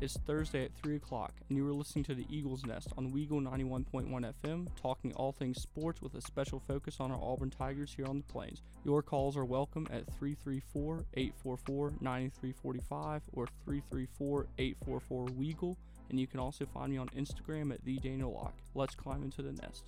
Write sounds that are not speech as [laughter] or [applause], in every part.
It's Thursday at 3 o'clock, and you are listening to the Eagles Nest on Weagle 91.1 FM, talking all things sports with a special focus on our Auburn Tigers here on the Plains. Your calls are welcome at 334 844 9345 or 334 844 Weagle, and you can also find me on Instagram at the Daniel Locke. Let's climb into the nest.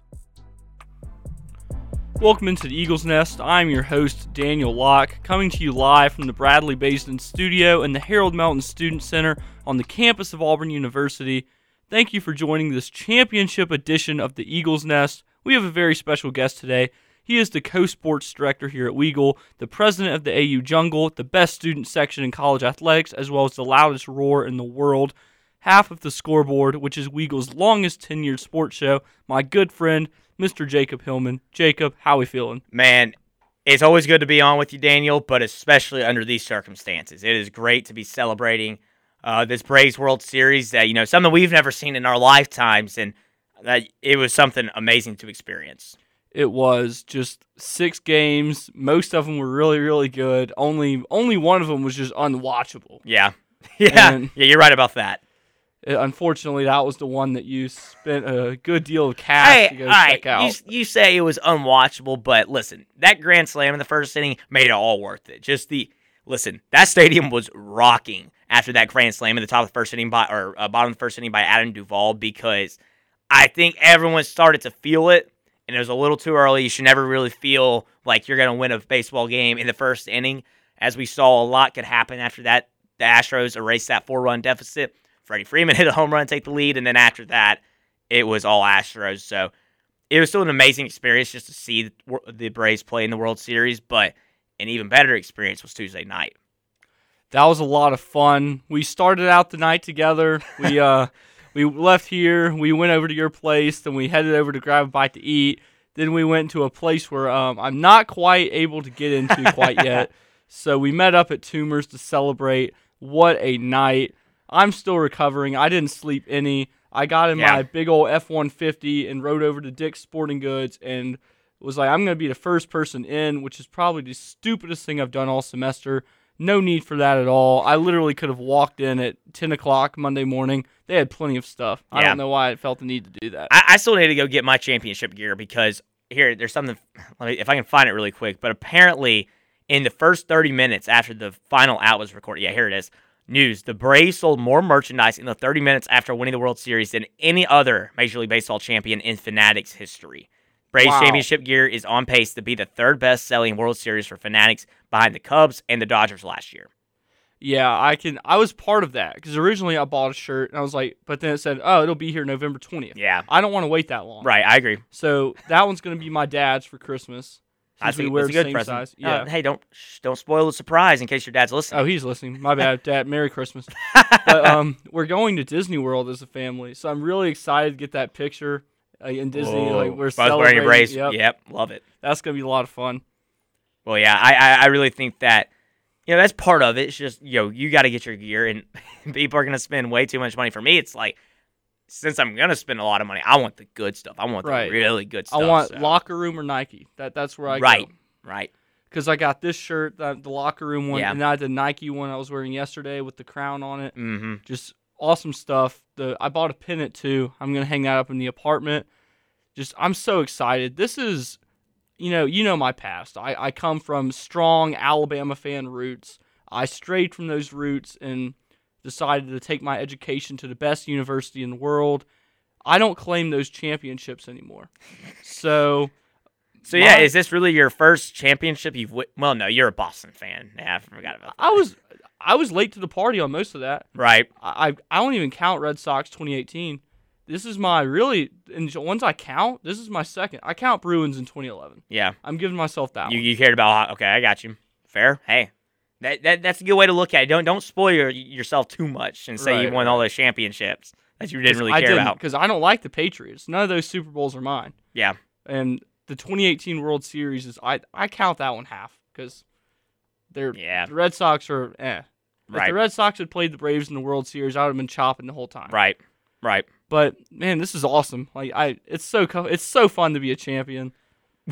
Welcome into the Eagles Nest. I'm your host, Daniel Locke, coming to you live from the Bradley Basin studio and the Harold Melton Student Center on the campus of Auburn University. Thank you for joining this championship edition of the Eagles Nest. We have a very special guest today. He is the co sports director here at Weagle, the president of the AU Jungle, the best student section in college athletics, as well as the loudest roar in the world. Half of the scoreboard, which is Weagle's longest tenured sports show, my good friend, Mr. Jacob Hillman. Jacob, how we feeling? Man, it's always good to be on with you, Daniel, but especially under these circumstances. It is great to be celebrating uh, this Braves World Series that, you know, something we've never seen in our lifetimes, and that it was something amazing to experience. It was just six games. Most of them were really, really good. Only, only one of them was just unwatchable. Yeah, [laughs] yeah, And- yeah. You're right about that. Uh, unfortunately, that was the one that you spent a good deal of cash Hey, to go all right. check out. You, you say it was unwatchable, but listen, that grand slam in the first inning made it all worth it. Just the listen, that stadium was rocking after that grand slam in the top of the first inning by or uh, bottom of the first inning by Adam Duvall because I think everyone started to feel it, and it was a little too early. You should never really feel like you're going to win a baseball game in the first inning, as we saw a lot could happen after that. The Astros erased that four-run deficit. Freddie Freeman [laughs] hit a home run, take the lead, and then after that, it was all Astros. So it was still an amazing experience just to see the, the Braves play in the World Series, but an even better experience was Tuesday night. that was a lot of fun. We started out the night together. We [laughs] uh we left here, we went over to your place, then we headed over to grab a bite to eat. Then we went to a place where um, I'm not quite able to get into quite [laughs] yet. So we met up at Toomer's to celebrate. What a night. I'm still recovering. I didn't sleep any. I got in Yeah. my big old F 150 and rode over to Dick's Sporting Goods and was like, I'm going to be the first person in, which is probably the stupidest thing I've done all semester. No need for that at all. I literally could have walked in at 10 o'clock Monday morning. They had plenty of stuff. I don't know why I felt the need to do that. I, I still need to go get my championship gear because here, there's something. Let me, if I can find it really quick. But apparently, in the first 30 minutes after the final out was recorded, yeah, here it is. News: The Braves sold more merchandise in the 30 minutes after winning the World Series than any other Major League Baseball champion in Fanatics history. Braves Wow. championship gear is on pace to be the third best-selling World Series for Fanatics, behind the Cubs and the Dodgers last year. yeah, I can. I was part of that because originally I bought a shirt and I was like, but then it said, oh, it'll be here November 20th. Yeah, I don't want to wait that long. right. I agree. So that one's going to be my dad's for Christmas. I think we think wear it's a good present. size. Uh, Yeah. hey, don't shh, don't spoil the surprise in case your dad's listening. Oh, he's listening. My bad, [laughs] Dad. Merry Christmas. [laughs] but um, we're going to Disney World as a family, so I'm really excited to get that picture uh, in Disney. Like we're Both wearing your celebrating. Braves. Yep. Yep, love it. That's gonna be a lot of fun. Well, yeah, I, I I really think that you know that's part of it. It's just you know you got to get your gear, and [laughs] people are gonna spend way too much money. For me, it's like since I'm gonna spend a lot of money, I want the good stuff. I want Right. the really good stuff. I want so- locker room or Nike. That that's where I right, go. right. Because I got this shirt, the, the locker room one, Yeah. and I had the Nike one I was wearing yesterday with the crown on it. Mm-hmm. Just awesome stuff. The I bought a pennant too. I'm gonna hang that up in the apartment. Just I'm so excited. This is, you know, you know my past. I I come from strong Alabama fan roots. I strayed from those roots and decided to take my education to the best university in the world. I don't claim those championships anymore. So So yeah, is this really your first championship you've? Well, no, you're a Boston fan. Yeah, I forgot about that. I was I was late to the party on most of that. right. I I don't even count Red Sox 2018. This is my really and ones I count. This is my second. I count Bruins in 2011. Yeah, I'm giving myself that you one. you cared about. Okay, I got you. Fair. Hey. That, that, that's a good way to look at it. Don't don't spoil your, yourself too much and say you Right, won all those championships that you didn't really care didn't about. because I don't like the Patriots. None of those Super Bowls are mine. Yeah. And the 2018 World Series is I I count that one half because they're Yeah. the Red Sox are eh. If Right. the Red Sox had played the Braves in the World Series, I would have been chopping the whole time. Right. Right. But man, this is awesome. Like I, it's so co- it's so fun to be a champion.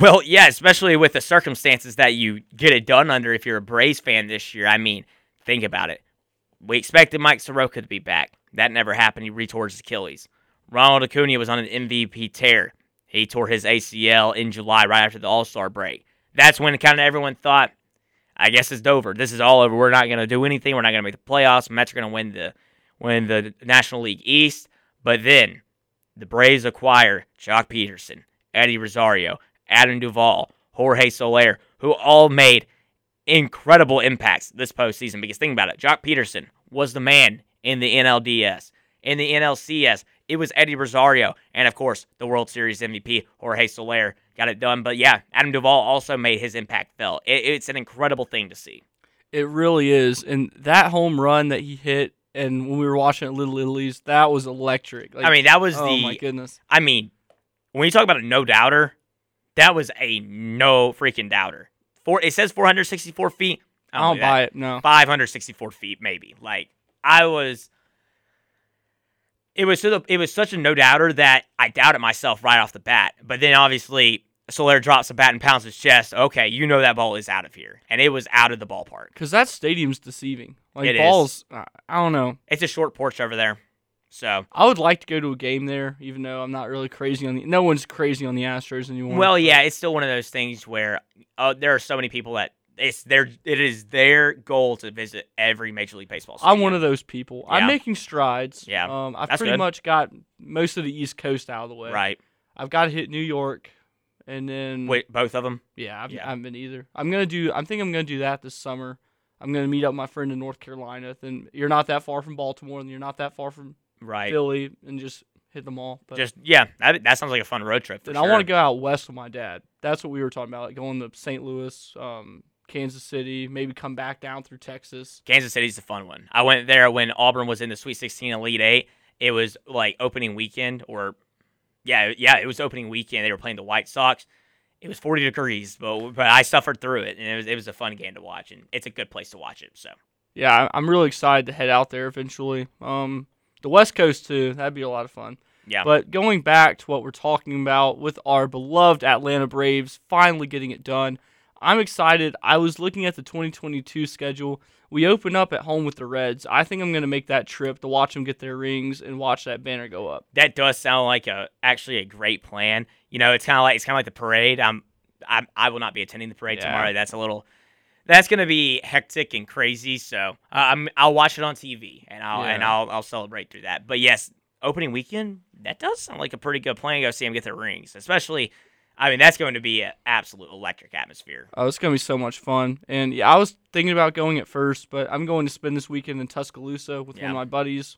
Well, yeah, especially with the circumstances that you get it done under if you're a Braves fan this year. I mean, think about it. We expected Mike Soroka to be back. That never happened. He retore his Achilles. Ronald Acuna was on an MVP tear. He tore his ACL in July, right after the All Star break. That's when kind of everyone thought, I guess it's over. This is all over. We're not going to do anything. We're not going to make the playoffs. Mets are going to win the win the National League East. But then the Braves acquire Joc Pederson, Eddie Rosario, Adam Duvall, Jorge Soler, who all made incredible impacts this postseason. Because think about it, Joc Pederson was the man in the NLDS. In the NLCS, it was Eddie Rosario, and of course, the World Series MVP, Jorge Soler, got it done. But yeah, Adam Duvall also made his impact felt. It, it's an incredible thing to see. It really is. And that home run that he hit, and when we were watching at Little Italy's, that was electric. Like, I mean, that was oh the. Oh, my goodness. I mean, when you talk about a no doubter, that was a no freaking doubter. Four. It says 464 feet. I don't buy it. No. 564 feet, maybe. Like I was. It was so the, it was such a no doubter that I doubted myself right off the bat. But then obviously Soler drops a bat and pounds his chest. Okay, you know that ball is out of here, and it was out of the ballpark. Because that stadium's deceiving. Like It is. balls, I I don't know. It's a short porch over there, so I would like to go to a game there, even though I'm not really crazy on the. No one's crazy on the Astros anymore. Well, yeah, it's still one of those things where uh, there are so many people that it's their it is their goal to visit every Major League Baseball. I'm one of those people. Yeah. I'm making strides. Yeah, Um, I've that's pretty good. much got most of the East Coast out of the way. right. I've got to hit New York, and then Wait, both of them. yeah, I've, Yeah. I haven't been either. I'm gonna do. I'm thinking I'm gonna do that this summer. I'm gonna meet up with my friend in North Carolina. Then you're not that far from Baltimore, and you're not that far from Right. Philly, and just hit them all. But Just yeah, that, that sounds like a fun road trip. Then sure. I want to go out west with my dad. That's what we were talking about, like going to St. Louis, um, Kansas City, maybe come back down through Texas. Kansas City's a fun one. I went there when Auburn was in the Sweet 16 Elite Eight. It was like opening weekend, or yeah, yeah, it was opening weekend. They were playing the White Sox. It was 40 degrees, but but I suffered through it, and it was it was a fun game to watch, and it's a good place to watch it. So Yeah, I'm really excited to head out there eventually. Um, the West Coast too. That'd be a lot of fun. yeah, But going back to what we're talking about with our beloved Atlanta Braves finally getting it done, I'm excited. I was looking at the 2022 schedule. We open up at home with the Reds. I think I'm going to make that trip to watch them get their rings and watch that banner go up. that does sound like a actually a great plan. You know, it's kind of like it's kind of like the parade. I'm, I'm I will not be attending the parade Yeah. tomorrow. That's a little. That's gonna be hectic and crazy. So uh, I'm I'll watch it on TV and I'll and I'll I'll celebrate through that. But yes, opening weekend that does sound like a pretty good plan. Go see them get their rings, especially. I mean, that's going to be an absolute electric atmosphere. Oh, it's going to be so much fun. And yeah, I was thinking about going at first, but I'm going to spend this weekend in Tuscaloosa with one of my buddies.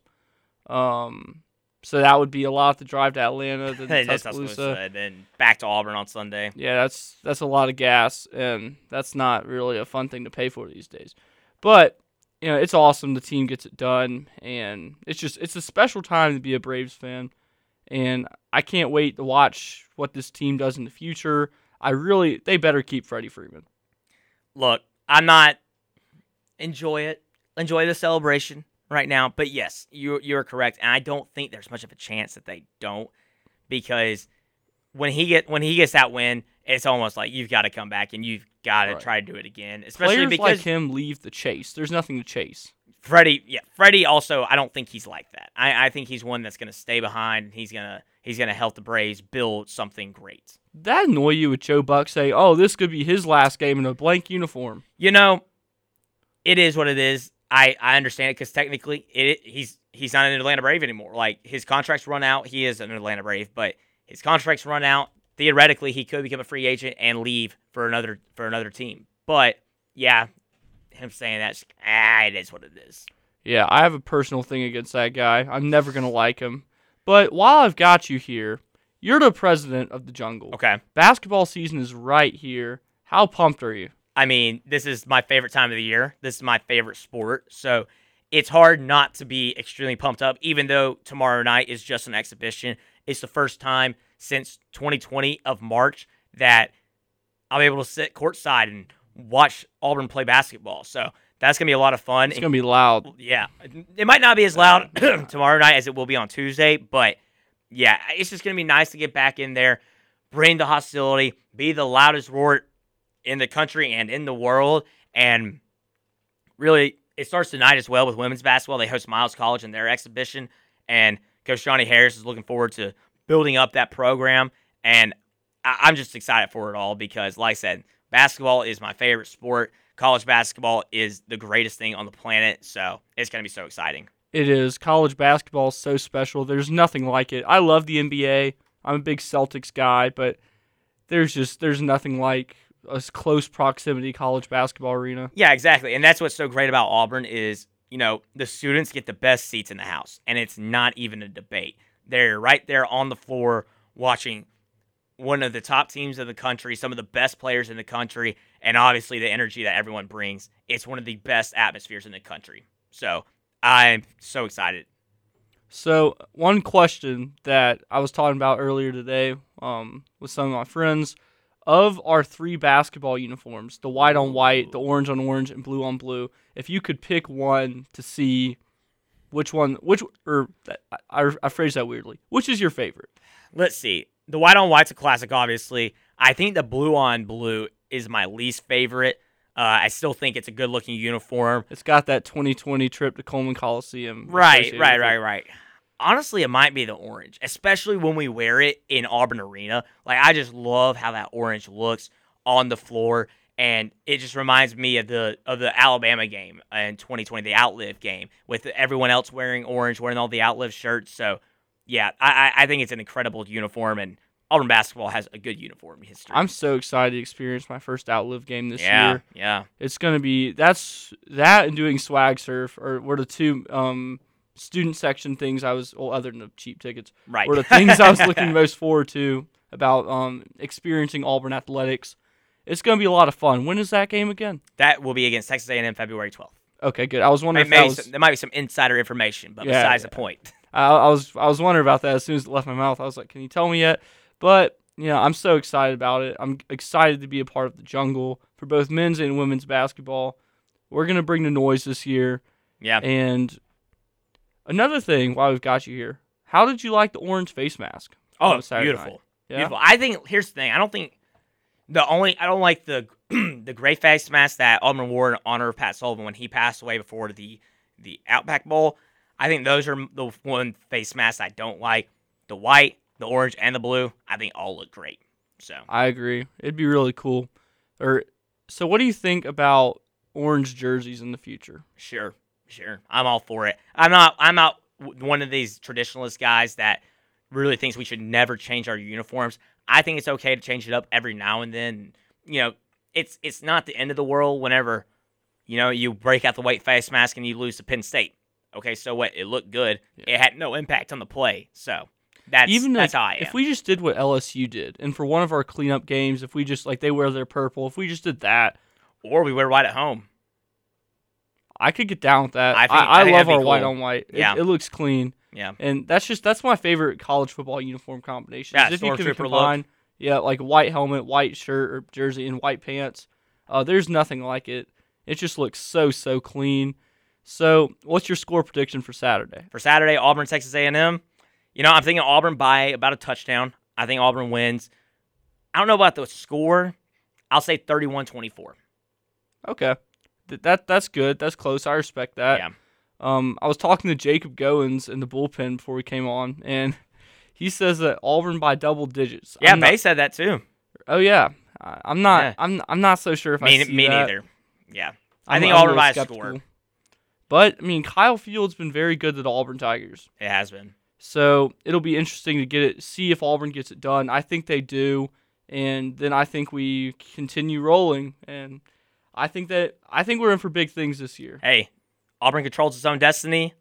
Um, so that would be a lot to drive to Atlanta, then [laughs] Tuscaloosa. Tuscaloosa, and then back to Auburn on Sunday. Yeah, that's that's a lot of gas, and that's not really a fun thing to pay for these days. But you know, it's awesome. The team gets it done, and it's just it's a special time to be a Braves fan, and I can't wait to watch what this team does in the future. I really they better keep Freddie Freeman. look, I'm not enjoy it, enjoy the celebration right now. But yes, you you're correct, and I don't think there's much of a chance that they don't because when he get when he gets that win, it's almost like you've got to come back and you've got to Right. try to do it again, especially Players because like him leave the chase. There's nothing to chase. Freddie, yeah, Freddie also I don't think he's like that. I, I think he's one that's gonna stay behind. and He's gonna he's gonna help the Braves build something great. That annoy you with Joe Buck say, "Oh, this could be his last game in a blank uniform." You know, it is what it is. I, I understand it because technically it he's he's not an Atlanta Brave anymore. Like his contract's run out. He is an Atlanta Brave, but his contract's run out. Theoretically, he could become a free agent and leave for another for another team. But yeah, him saying that's ah, it is what it is. Yeah, I have a personal thing against that guy. I'm never gonna like him. But while I've got you here, you're the president of the jungle. Okay. Basketball season is right here. How pumped are you? I mean, this is my favorite time of the year. This is my favorite sport. So it's hard not to be extremely pumped up, even though tomorrow night is just an exhibition. It's the first time since 2020 of March that I'll be able to sit courtside and watch Auburn play basketball. So that's going to be a lot of fun. It's gonna be loud. Yeah, it might not be as loud [clears throat] tomorrow night as it will be on Tuesday, but yeah, it's just gonna be nice to get back in there, bring the hostility, be the loudest roar in the country and in the world, and really, it starts tonight as well with women's basketball. They host Miles College in their exhibition, and Coach Johnny Harris is looking forward to building up that program. And I- I'm just excited for it all because, like I said, basketball is my favorite sport. College basketball is the greatest thing on the planet, so it's going to be so exciting. It is. College basketball is so special. There's nothing like it. I love the NBA. I'm a big Celtics guy, but there's just there's nothing like a close proximity college basketball arena. Yeah, exactly. And that's what's so great about Auburn is, you know, the students get the best seats in the house, and it's not even a debate. They're right there on the floor watching one of the top teams of the country, some of the best players in the country, and obviously the energy that everyone brings. It's one of the best atmospheres in the country. So I'm so excited. So one question that I was talking about earlier today um, with some of my friends of our three basketball uniforms, the white on white, the orange on orange, and blue on blue, if you could pick one to see which one, which or I, I, I phrase that weirdly, which is your favorite? Let's see. The white on white's a classic, obviously. I think the blue on blue is my least favorite. Uh, I still think it's a good looking uniform. It's got that 2020 trip to Coleman Coliseum. Right, right, right, right. Honestly, it might be the orange, especially when we wear it in Auburn Arena. Like, I just love how that orange looks on the floor, and it just reminds me of the of the Alabama game in 2020, the Outlive game, with everyone else wearing orange, wearing all the Outlive shirts. So, yeah, I, I think it's an incredible uniform, and Auburn basketball has a good uniform history. I'm so excited to experience my first Outlive game this yeah, year. yeah. It's gonna be that's that and doing swag surf or were the two um student section things I was well other than the cheap tickets Right. were the things I was looking [laughs] most forward to about um experiencing Auburn athletics. It's gonna be a lot of fun. When is that game again? that will be against Texas A&M February 12th. Okay, good. I was wondering There, if that was some, there might be some insider information, but Yeah, besides yeah. the point. [laughs] I, I was I was wondering about that as soon as it left my mouth. I was like, can you tell me yet? But you know, I'm so excited about it. I'm excited to be a part of the jungle for both men's and women's basketball. We're gonna bring the noise this year. Yeah. And another thing, while we've got you here, how did you like the orange face mask? Oh, Saturday beautiful. Yeah. Beautiful. I think here's the thing. I don't think the only I don't like the [clears throat] the gray face mask that Auburn wore in honor of Pat Sullivan when he passed away before the the Outback Bowl. I think those are the one face masks I don't like. The white, the orange, and the blue. I think all look great. So I agree. It'd be really cool. Or so, what do you think about orange jerseys in the future? Sure, sure. I'm all for it. I'm not. I'm not one of these traditionalist guys that really thinks we should never change our uniforms. I think it's okay to change it up every now and then. You know, it's it's not the end of the world whenever you know you break out the white face mask and you lose to Penn State. Okay, so what? It looked good. It had no impact on the play. So that's Even that's like, how I am. if we just did what LSU did, and for one of our cleanup games, if we just like they wear their purple, if we just did that, or we wear white at home. I could get down with that. I I, think- I, I think love our be white on white. It, Yeah. it looks clean, Yeah. and that's just that's my favorite college football uniform combination. Yeah, if you can stormtrooper look. combine, yeah, like white helmet, white shirt or jersey, and white pants. Uh, there's nothing like it. It just looks so so clean. So, what's your score prediction for Saturday? for Saturday, Auburn, Texas A&M. You know, I'm thinking Auburn by about a touchdown. I think Auburn wins. I don't know about the score. I'll say 31-24. Okay, Th- that that's good. That's close. I respect that. Yeah. Um, I was talking to Jacob Goins in the bullpen before we came on, and [laughs] he says that Auburn by double digits. Yeah, I'm not- May said that too. Oh yeah, I- I'm not. Yeah. I'm. I'm not so sure if I Me, see me that. neither. Yeah. I I'm- think I'm Auburn by a skeptical. score. But I mean, Kyle Field's been very good to the Auburn Tigers, It has been. so it'll be interesting to get it, see if Auburn gets it done. I think they do, and then I think we continue rolling, and I think that I think we're in for big things this year. Hey, Auburn controls its own destiny.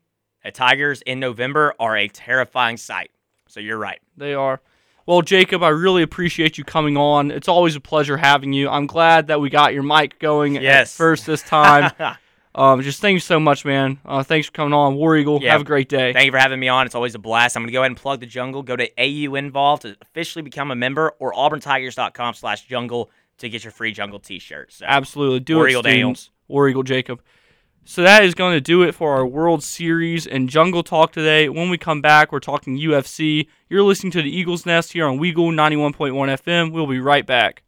The Tigers in November are a terrifying sight. So you're right. They are. Well, Jacob, I really appreciate you coming on. It's always a pleasure having you. I'm glad that we got your mic going at Yes. first this time. [laughs] um, just thank you so much, man. Uh, thanks for coming on, War Eagle. Yeah. Have a great day. Thank you for having me on. It's always a blast. I'm going to go ahead and plug the jungle. Go to AU Involved to officially become a member or auburntigers.com slash jungle to get your free jungle t-shirt. So Absolutely. Do War it, Eagle Daniel. students. War Eagle Jacob. So that is going to do it for our World Series and Jungle Talk today. When we come back, we're talking UFC. You're listening to the Eagles Nest here on Weagle 91.1 FM. We'll be right back.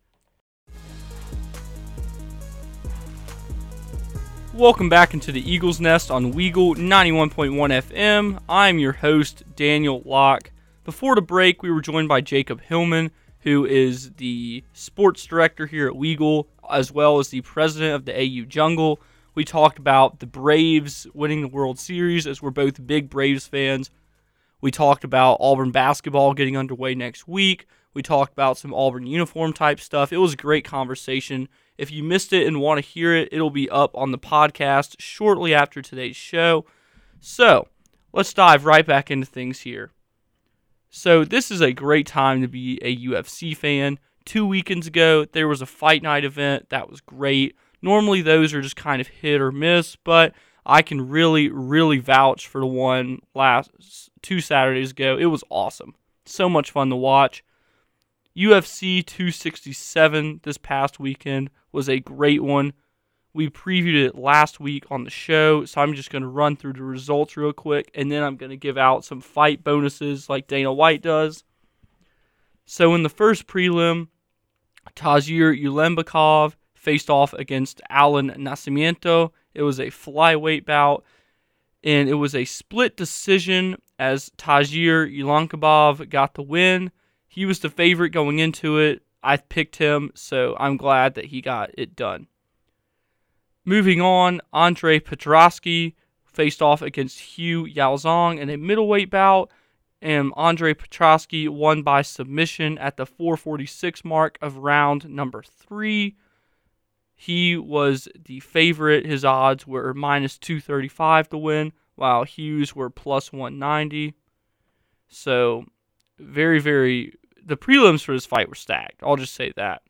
Welcome back into the Eagles Nest on Weagle 91.1 FM. I'm your host, Daniel Locke. Before the break, we were joined by Jacob Hillman, who is the sports director here at Weagle, as well as the president of the AU Jungle. We talked about the Braves winning the World Series, as we're both big Braves fans. We talked about Auburn basketball getting underway next week. We talked about some Auburn uniform type stuff. It was a great conversation. If you missed it and want to hear it, it'll be up on the podcast shortly after today's show. So let's dive right back into things here. So, this is a great time to be a UFC fan. Two weekends ago, there was a fight night event that was great. Normally, those are just kind of hit or miss, but I can really, really vouch for the one last two Saturdays ago. It was awesome. So much fun to watch. UFC 267 this past weekend was a great one. We previewed it last week on the show, so I'm just going to run through the results real quick, and then I'm going to give out some fight bonuses like Dana White does. So in the first prelim, Tadzhir Ulanbekov faced off against Alan Nascimento. It was a flyweight bout, and it was a split decision as Tadzhir Ulanbekov got the win. He was the favorite going into it. I picked him, so I'm glad that he got it done. Moving on, Andre Petroski faced off against Hu Yaozong in a middleweight bout, and Andre Petroski won by submission at the 446 mark of round number three. He was the favorite. His odds were minus 235 to win, while Hu's were plus 190. So, very, very the prelims for this fight were stacked. I'll just say that.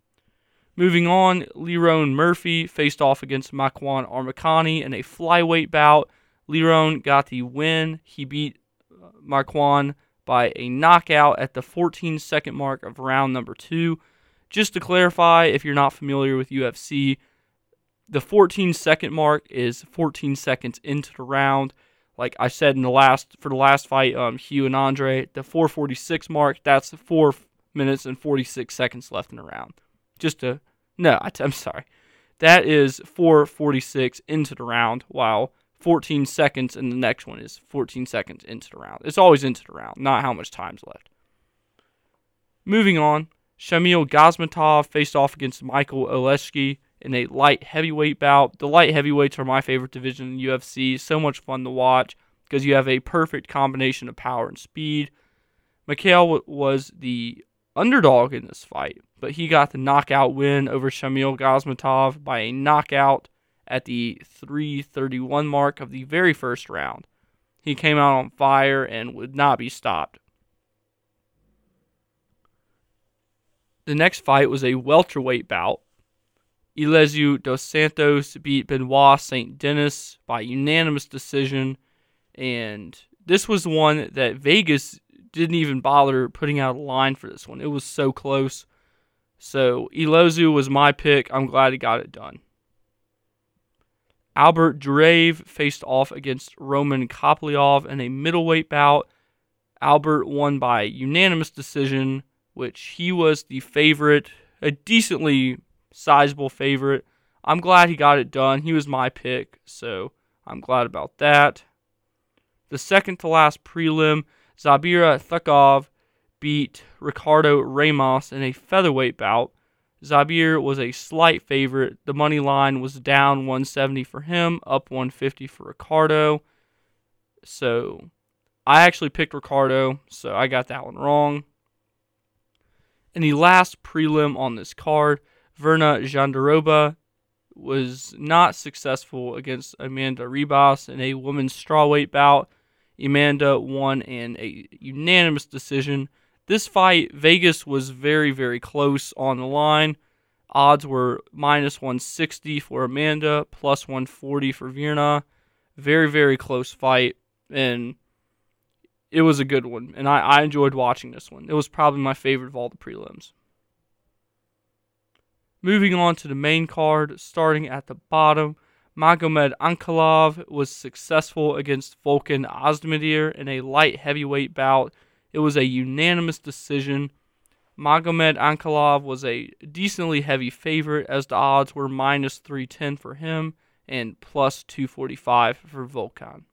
Moving on, Lerone Murphy faced off against Makwan Amirkhani in a flyweight bout. Lerone got the win. He beat uh, by a knockout at the 14 second mark of round number two. Just to clarify, if you're not familiar with UFC, the 14 second mark is 14 seconds into the round. Like I said in the last for the last fight, um, Hu and Andre, the 446 mark, that's four minutes and 46 seconds left in the round. Just a no, I, am sorry, that is 446 into the round, while 14 seconds and the next one is 14 seconds into the round. It's always into the round, not how much time's left. Moving on, Shamil Gazmatov faced off against Michael Oleksky in a light heavyweight bout. The light heavyweights are my favorite division in UFC. So much fun to watch because you have a perfect combination of power and speed. Mikhail was the underdog in this fight, but he got the knockout win over Shamil Gazmatov by a knockout at the 331 mark of the very first round. He came out on fire and would not be stopped. The next fight was a welterweight bout Elizeu dos Santos beat Benoit St. Denis by unanimous decision. And this was one that Vegas didn't even bother putting out a line for this one. It was so close. So Elizeu was my pick. I'm glad he got it done. Albert Duraev faced off against Roman Kopylov in a middleweight bout. Albert won by unanimous decision, which he was the favorite, a decently sizable favorite. I'm glad he got it done. He was my pick, so I'm glad about that. The second to last prelim, Zabira Thukov beat Ricardo Ramos in a featherweight bout. Zabir was a slight favorite. The money line was down 170 for him, up 150 for Ricardo. So I actually picked Ricardo, so I got that one wrong. In the last prelim on this card, Virna Jandiroba was not successful against Amanda Ribas in a women's strawweight bout. Amanda won in a unanimous decision. This fight, Vegas was very, very close on the line. Odds were minus 160 for Amanda, plus 140 for Virna. Very, very close fight, and it was a good one. And I, I enjoyed watching this one. It was probably my favorite of all the prelims. Moving on to the main card, starting at the bottom, Magomed Ankalaev was successful against Volkan Ozdemir in a light heavyweight bout. It was a unanimous decision. Magomed Ankalaev was a decently heavy favorite as the odds were minus 310 for him, and plus 245 for Volkan.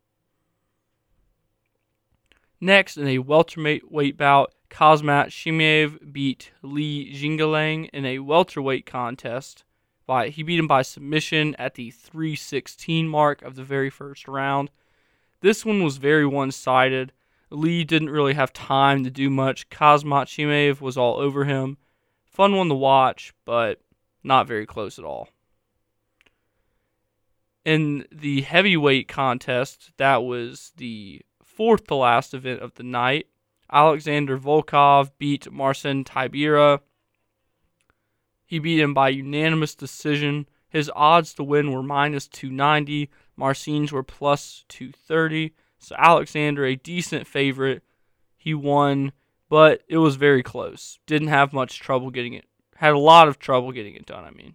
Next, in a welterweight weight bout, Khamzat Chimaev beat Li Jingliang in a welterweight contest. By, he beat him by submission at the 316 mark of the very first round. This one was very one sided. Lee didn't really have time to do much. Khamzat Chimaev was all over him. Fun one to watch, but not very close at all. In the heavyweight contest, that was the fourth to last event of the night. Alexander Volkov beat Marcin Tybura. He beat him by unanimous decision. His odds to win were minus 290. Marcin's were plus 230. So Alexander, a decent favorite. He won, but it was very close. Didn't have much trouble getting it. Had a lot of trouble getting it done, I mean.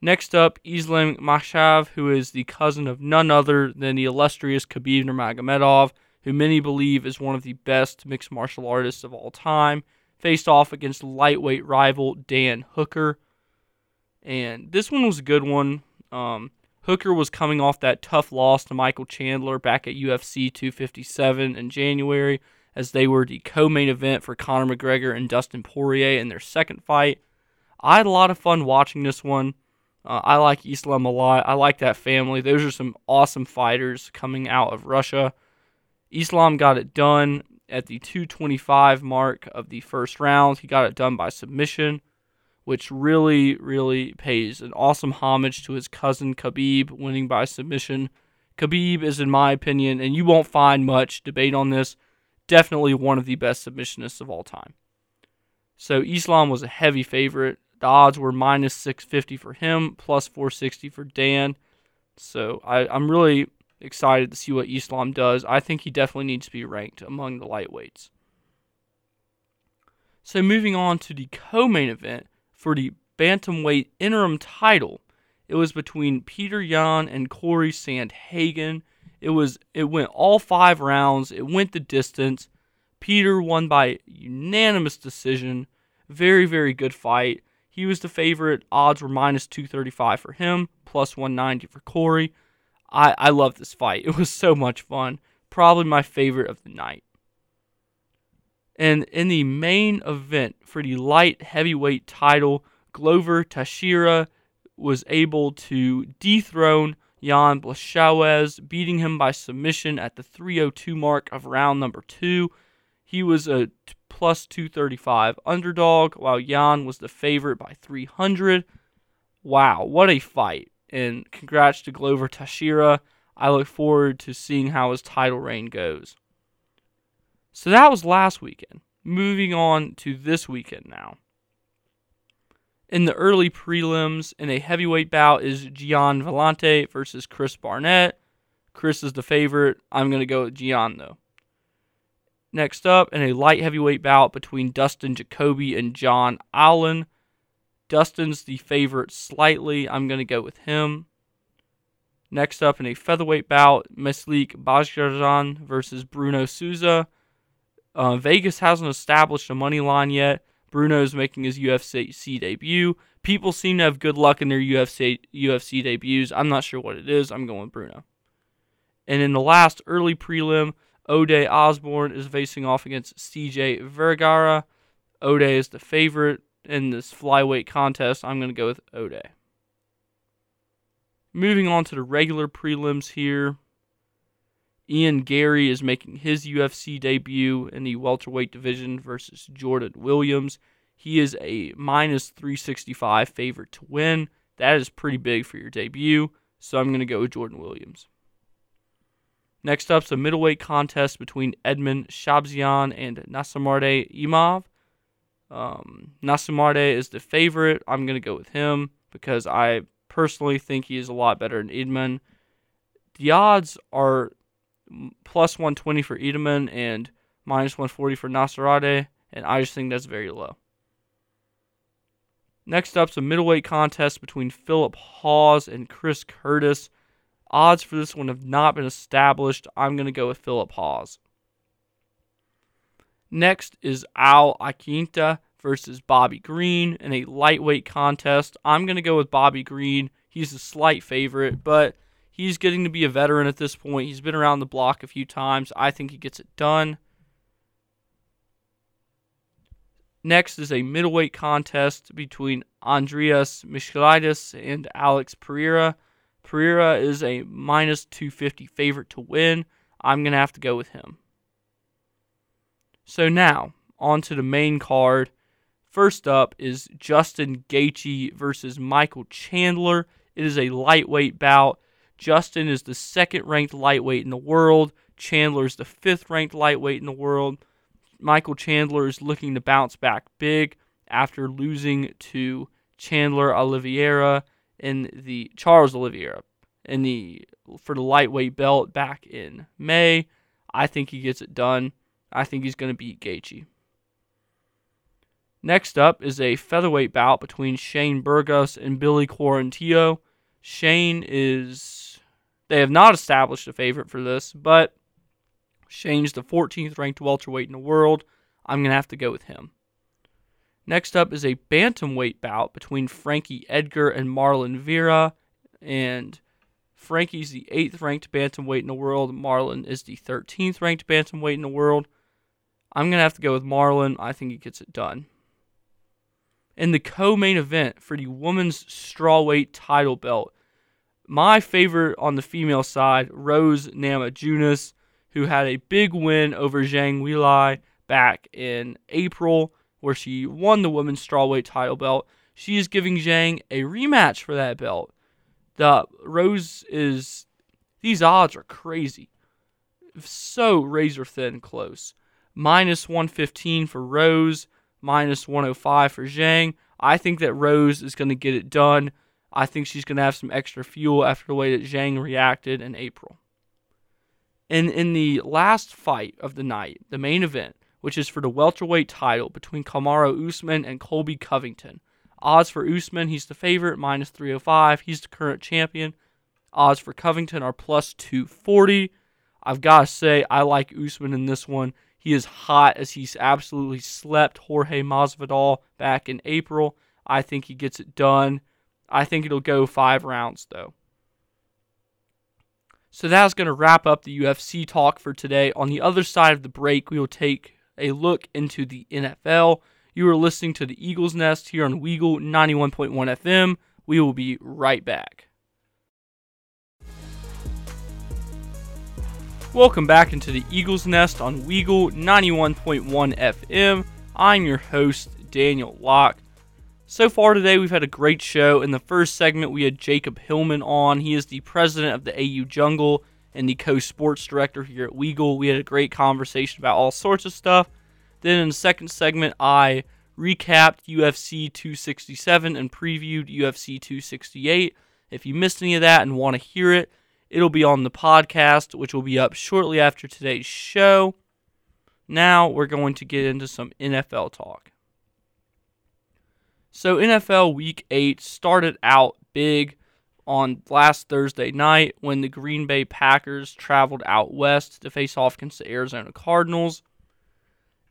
Next up, Islam Makhachev, who is the cousin of none other than the illustrious Khabib Nurmagomedov, who many believe is one of the best mixed martial artists of all time, faced off against lightweight rival Dan Hooker. And this one was a good one. Um, Hooker was coming off that tough loss to Michael Chandler back at UFC 257 in January, as they were the co main event for Conor McGregor and Dustin Poirier in their second fight. I had a lot of fun watching this one. Uh, I like Islam a lot. I like that family. Those are some awesome fighters coming out of Russia. Islam got it done at the 225 mark of the first round. He got it done by submission, which really, really pays an awesome homage to his cousin Khabib winning by submission. Khabib is, in my opinion, and you won't find much debate on this, definitely one of the best submissionists of all time. So Islam was a heavy favorite. The odds were minus 650 for him, plus 460 for Dan. So I, I'm really excited to see what Islam does. I think he definitely needs to be ranked among the lightweights. So moving on to the co-main event for the bantamweight interim title, it was between Petr Yan and Corey Sandhagen. It was it went all five rounds. It went the distance. Peter won by unanimous decision. Very very good fight. He was the favorite. Odds were minus 235 for him, plus 190 for Corey. I, I love this fight. It was so much fun. Probably my favorite of the night. And in the main event for the light heavyweight title, Glover Teixeira was able to dethrone Jan Blachowicz, beating him by submission at the 302 mark of round number two. He was a plus 235 underdog, while Jan was the favorite by 300. Wow, what a fight. And congrats to Glover Teixeira. I look forward to seeing how his title reign goes. So that was last weekend. Moving on to this weekend now. In the early prelims, in a heavyweight bout, is Gian Villante versus Chris Barnett. Chris is the favorite. I'm going to go with Gian, though. Next up, in a light heavyweight bout between Dustin Jacoby and John Allen. Dustin's the favorite slightly. I'm going to go with him. Next up, in a featherweight bout, Melsik Baghdasaryan versus Bruno Souza. Uh, Vegas hasn't established a money line yet. Bruno's making his UFC debut. People seem to have good luck in their UFC UFC debuts. I'm not sure what it is. I'm going with Bruno. And in the last early prelim, Ode Osborne is facing off against CJ Vergara. Ode is the favorite in this flyweight contest. I'm going to go with Ode. Moving on to the regular prelims here. Ian Garry is making his UFC debut in the welterweight division versus Jordan Williams. He is a minus 365 favorite to win. That is pretty big for your debut, so I'm going to go with Jordan Williams. Next up is a middleweight contest between Edmen Shahbazyan and Nassourdine Imavov. Um, Nassourdine is the favorite. I'm going to go with him because I personally think he is a lot better than Edmen. The odds are plus 120 for Edmen and minus 140 for Nassourdine, and I just think that's very low. Next up is a middleweight contest between Philip Hawes and Chris Curtis. Odds for this one have not been established. I'm going to go with Philip Hawes. Next is Al Iaquinta versus Bobby Green in a lightweight contest. I'm going to go with Bobby Green. He's a slight favorite, but he's getting to be a veteran at this point. He's been around the block a few times. I think he gets it done. Next is a middleweight contest between Andreas Michailidis and Alex Pereira. Pereira is a minus 250 favorite to win. I'm going to have to go with him. So now, on to the main card. First up is Justin Gaethje versus Michael Chandler. It is a lightweight bout. Justin is the second ranked lightweight in the world. Chandler is the fifth ranked lightweight in the world. Michael Chandler is looking to bounce back big after losing to Chandler Oliveira in the Charles Oliveira in the for the lightweight belt back in May. I think he gets it done. I think he's going to beat Gaethje. Next up is a featherweight bout between Shane Burgos and Billy Quarantillo. Shane is they have not established a favorite for this, but Shane's the 14th ranked welterweight in the world. I'm going to have to go with him. Next up is a bantamweight bout between Frankie Edgar and Marlon Vera. And Frankie's the 8th ranked bantamweight in the world. Marlon is the 13th ranked bantamweight in the world. I'm going to have to go with Marlon. I think he gets it done. In the co main event for the women's strawweight title belt, my favorite on the female side, Rose Namajunas who had a big win over Zhang Weili back in April, where she won the women's strawweight title belt. She is giving Zhang a rematch for that belt. The Rose is these odds are crazy. So razor thin close. Minus 115 for Rose, minus 105 for Zhang. I think that Rose is going to get it done. I think she's going to have some extra fuel after the way that Zhang reacted in April. And in the last fight of the night, the main event, which is for the welterweight title between Kamaru Usman and Colby Covington. Odds for Usman, he's the favorite, minus 305. He's the current champion. Odds for Covington are plus 240. I've got to say, I like Usman in this one. He is hot as he's absolutely slept Jorge Masvidal back in April. I think he gets it done. I think it'll go five rounds, though. So that's going to wrap up the UFC talk for today. On the other side of the break, we will take a look into the NFL. You are listening to the Eagles Nest here on Weagle 91.1 FM. We will be right back. Welcome back into the Eagles Nest on Weagle 91.1 FM. I'm your host, Daniel Locke. So far today, we've had a great show. In the first segment, we had Jacob Hillman on. He is the president of the AU Jungle and the co sports director here at Weagle. We had a great conversation about all sorts of stuff. Then in the second segment, I recapped UFC 267 and previewed UFC 268. If you missed any of that and want to hear it, it'll be on the podcast, which will be up shortly after today's show. Now we're going to get into some NFL talk. So NFL Week 8 started out big on last Thursday night when the Green Bay Packers traveled out west to face off against the Arizona Cardinals.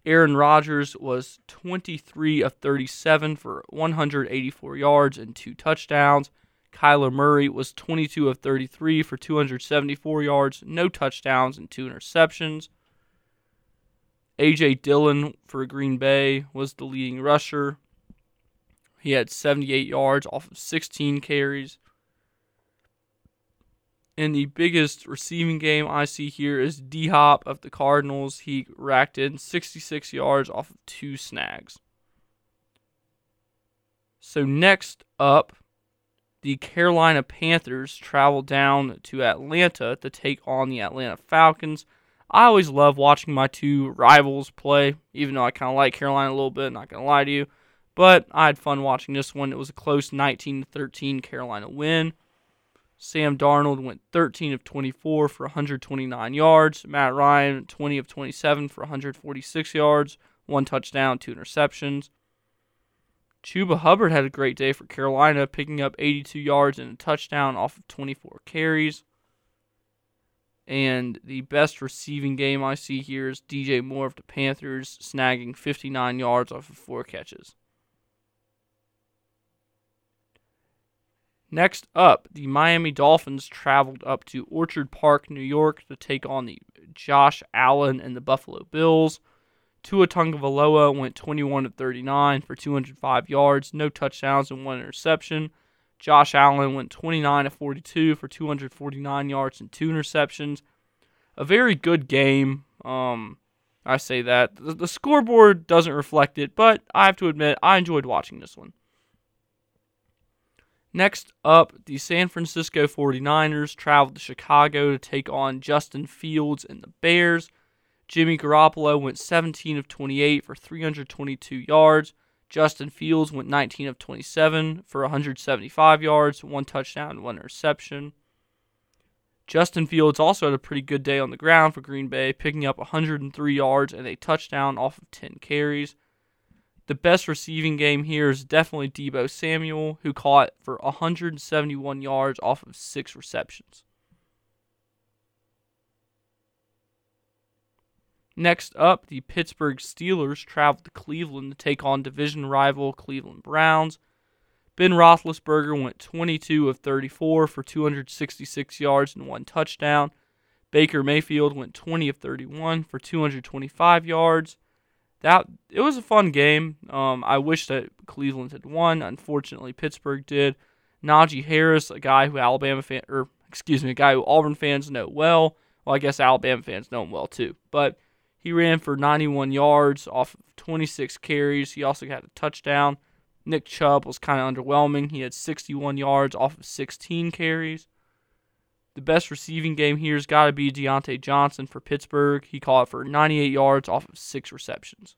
Aaron Rodgers was 23 of 37 for 184 yards and two touchdowns. Kyler Murray was 22 of 33 for 274 yards, no touchdowns, and two interceptions. A.J. Dillon for Green Bay was the leading rusher he had 78 yards off of 16 carries. And the biggest receiving game I see here is D Hop of the Cardinals. He racked in 66 yards off of two snags. So, next up, the Carolina Panthers travel down to Atlanta to take on the Atlanta Falcons. I always love watching my two rivals play, even though I kind of like Carolina a little bit, not going to lie to you. But I had fun watching this one. It was a close 19 13 Carolina win. Sam Darnold went 13 of 24 for 129 yards. Matt Ryan 20 of 27 for 146 yards, one touchdown, two interceptions. Chuba Hubbard had a great day for Carolina, picking up 82 yards and a touchdown off of 24 carries. And the best receiving game I see here is DJ Moore of the Panthers snagging 59 yards off of four catches. Next up, the Miami Dolphins traveled up to Orchard Park, New York to take on the Josh Allen and the Buffalo Bills. Tua Tagovailoa went 21 of 39 for 205 yards, no touchdowns and one interception. Josh Allen went 29 of 42 for 249 yards and two interceptions. A very good game. Um, I say that the scoreboard doesn't reflect it, but I have to admit I enjoyed watching this one. Next up, the San Francisco 49ers traveled to Chicago to take on Justin Fields and the Bears. Jimmy Garoppolo went 17 of 28 for 322 yards. Justin Fields went 19 of 27 for 175 yards, one touchdown, one interception. Justin Fields also had a pretty good day on the ground for Green Bay, picking up 103 yards and a touchdown off of 10 carries. The best receiving game here is definitely Deebo Samuel, who caught for 171 yards off of six receptions. Next up, the Pittsburgh Steelers traveled to Cleveland to take on division rival Cleveland Browns. Ben Roethlisberger went 22 of 34 for 266 yards and one touchdown. Baker Mayfield went 20 of 31 for 225 yards. That it was a fun game. Um, I wish that Cleveland had won. Unfortunately, Pittsburgh did. Najee Harris, a guy who Alabama fan or excuse me, a guy who Auburn fans know well. Well, I guess Alabama fans know him well too. But he ran for 91 yards off of 26 carries. He also had a touchdown. Nick Chubb was kind of underwhelming. He had 61 yards off of 16 carries. The best receiving game here has got to be Diontae Johnson for Pittsburgh. He caught for 98 yards off of six receptions.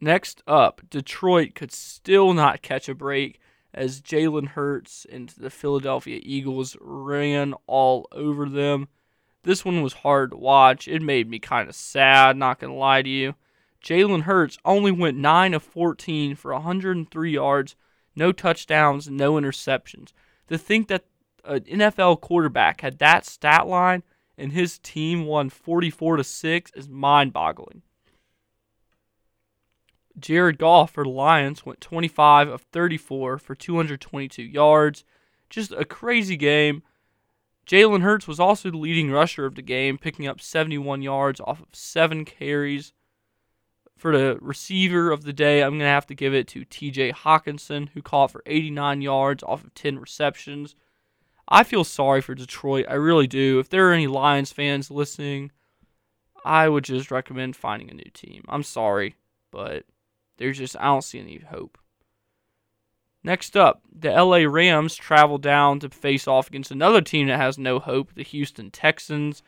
Next up, Detroit could still not catch a break as Jalen Hurts and the Philadelphia Eagles ran all over them. This one was hard to watch. It made me kind of sad, not going to lie to you. Jalen Hurts only went 9 of 14 for 103 yards, no touchdowns, no interceptions. To think that an NFL quarterback had that stat line and his team won 44 to 6 is mind-boggling. Jared Goff for the Lions went 25 of 34 for 222 yards. Just a crazy game. Jalen Hurts was also the leading rusher of the game, picking up 71 yards off of seven carries. For the receiver of the day, I'm going to have to give it to TJ Hockenson, who caught for 89 yards off of 10 receptions. I feel sorry for Detroit. I really do. If there are any Lions fans listening, I would just recommend finding a new team. I'm sorry, but there's just, I don't see any hope. Next up, the LA Rams travel down to face off against another team that has no hope, the Houston Texans.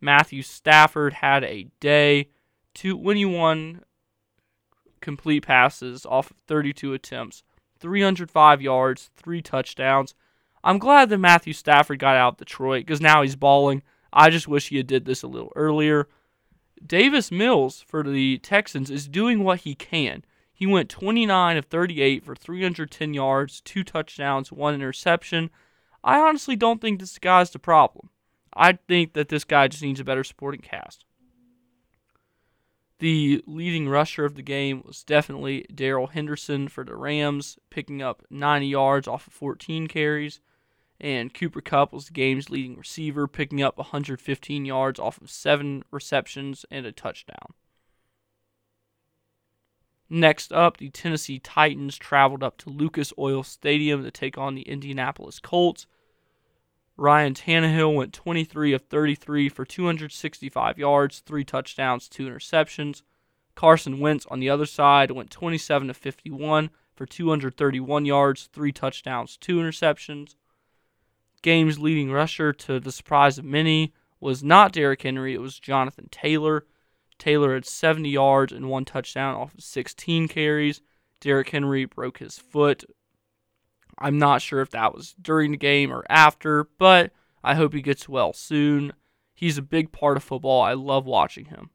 Matthew Stafford had a day, 21 complete passes off of 32 attempts, 305 yards, three touchdowns. I'm glad that Matthew Stafford got out of Detroit because now he's balling. I just wish he had did this a little earlier. Davis Mills for the Texans is doing what he can. He went 29 of 38 for 310 yards, two touchdowns, one interception. I honestly don't think this guy's the problem. I think that this guy just needs a better supporting cast. The leading rusher of the game was definitely Darrell Henderson for the Rams, picking up 90 yards off of 14 carries. And Cooper Kupp was the game's leading receiver, picking up 115 yards off of seven receptions and a touchdown. Next up, the Tennessee Titans traveled up to Lucas Oil Stadium to take on the Indianapolis Colts. Ryan Tannehill went 23 of 33 for 265 yards, three touchdowns, two interceptions. Carson Wentz on the other side went 27 of 51 for 231 yards, three touchdowns, two interceptions. Game's leading rusher, to the surprise of many, was not Derrick Henry, it was Jonathan Taylor. Taylor had 70 yards and one touchdown off of 16 carries. Derrick Henry broke his foot. I'm not sure if that was during the game or after, but I hope he gets well soon. He's a big part of football. I love watching him.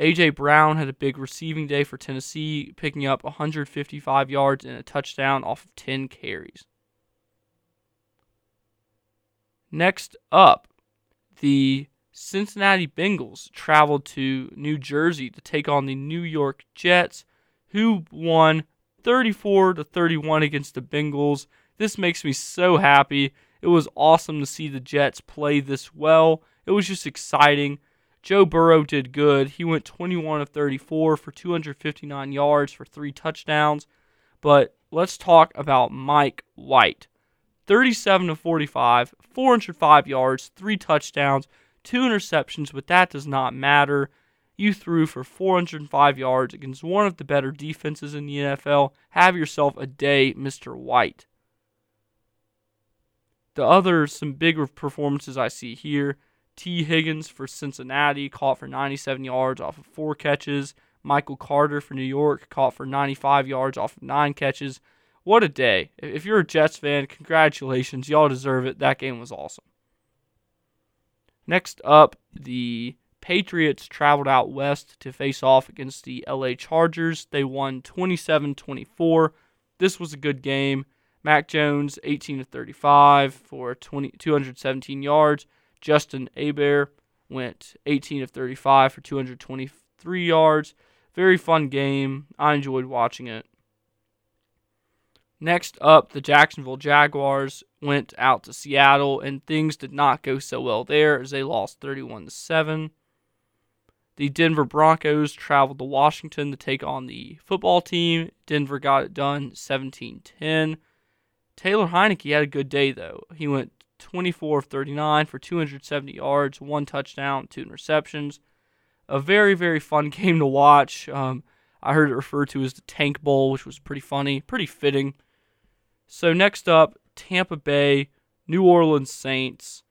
A.J. Brown had a big receiving day for Tennessee, picking up 155 yards and a touchdown off of 10 carries. Next up, the Cincinnati Bengals traveled to New Jersey to take on the New York Jets, who won 34 to 31 against the Bengals. This makes me so happy. It was awesome to see the Jets play this well. It was just exciting. Joe Burrow did good. He went 21 of 34 for 259 yards for three touchdowns. But let's talk about Mike White. 37 of 45, 405 yards, three touchdowns, two interceptions, but that does not matter. You threw for 405 yards against one of the better defenses in the NFL. Have yourself a day, Mr. White. The other, some bigger performances I see here Tee Higgins for Cincinnati caught for 97 yards off of four catches. Michael Carter for New York caught for 95 yards off of nine catches. What a day. If you're a Jets fan, congratulations. Y'all deserve it. That game was awesome. Next up, the Patriots traveled out west to face off against the LA Chargers. They won 27 24. This was a good game. Mac Jones, 18 to 35 for 20, 217 yards. Justin Herbert went 18 of 35 for 223 yards. Very fun game. I enjoyed watching it. Next up, the Jacksonville Jaguars went out to Seattle, and things did not go so well there as they lost 31 to 7. The Denver Broncos traveled to Washington to take on the football team. Denver got it done 17 10. Taylor Heinicke had a good day, though. He went 24 of 39 for 270 yards, one touchdown, two interceptions. A very, very fun [laughs] game to watch. Um, I heard it referred to as the Tank Bowl, which was pretty funny, pretty fitting. So, next up, Tampa Bay, New Orleans Saints.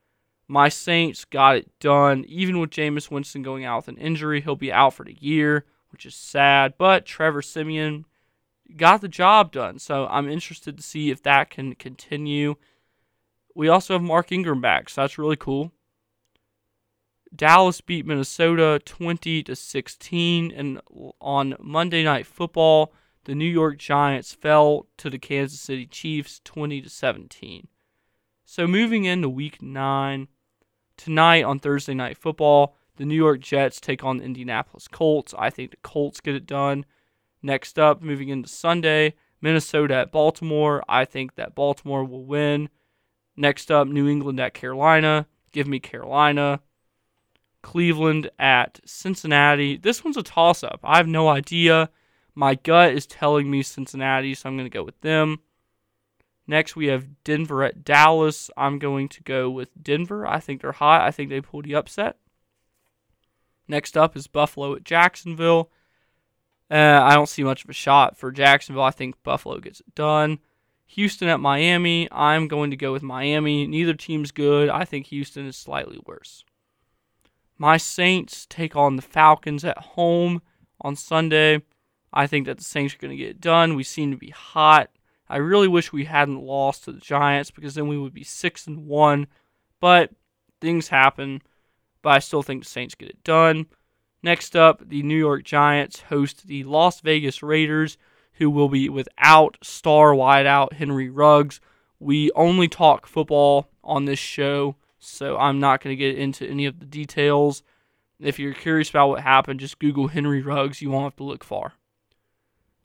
My Saints got it done. Even with Jameis Winston going out with an injury, he'll be out for the year, which is sad. But Trevor Siemian got the job done. So I'm interested to see if that can continue we also have Mark Ingram back, so that's really cool. Dallas beat Minnesota 20 to 16 and on Monday Night Football, the New York Giants fell to the Kansas City Chiefs 20 to 17. So moving into week 9, tonight on Thursday Night Football, the New York Jets take on the Indianapolis Colts. I think the Colts get it done. Next up, moving into Sunday, Minnesota at Baltimore. I think that Baltimore will win. Next up, New England at Carolina. Give me Carolina. Cleveland at Cincinnati. This one's a toss up. I have no idea. My gut is telling me Cincinnati, so I'm going to go with them. Next, we have Denver at Dallas. I'm going to go with Denver. I think they're hot. I think they pulled the upset. Next up is Buffalo at Jacksonville. Uh, I don't see much of a shot for Jacksonville. I think Buffalo gets it done. Houston at Miami. I'm going to go with Miami. Neither team's good. I think Houston is slightly worse. My Saints take on the Falcons at home on Sunday. I think that the Saints are going to get it done. We seem to be hot. I really wish we hadn't lost to the Giants because then we would be 6 and 1. But things happen. But I still think the Saints get it done. Next up, the New York Giants host the Las Vegas Raiders who will be without star wideout Henry Ruggs. We only talk football on this show, so I'm not going to get into any of the details. If you're curious about what happened, just Google Henry Ruggs. You won't have to look far.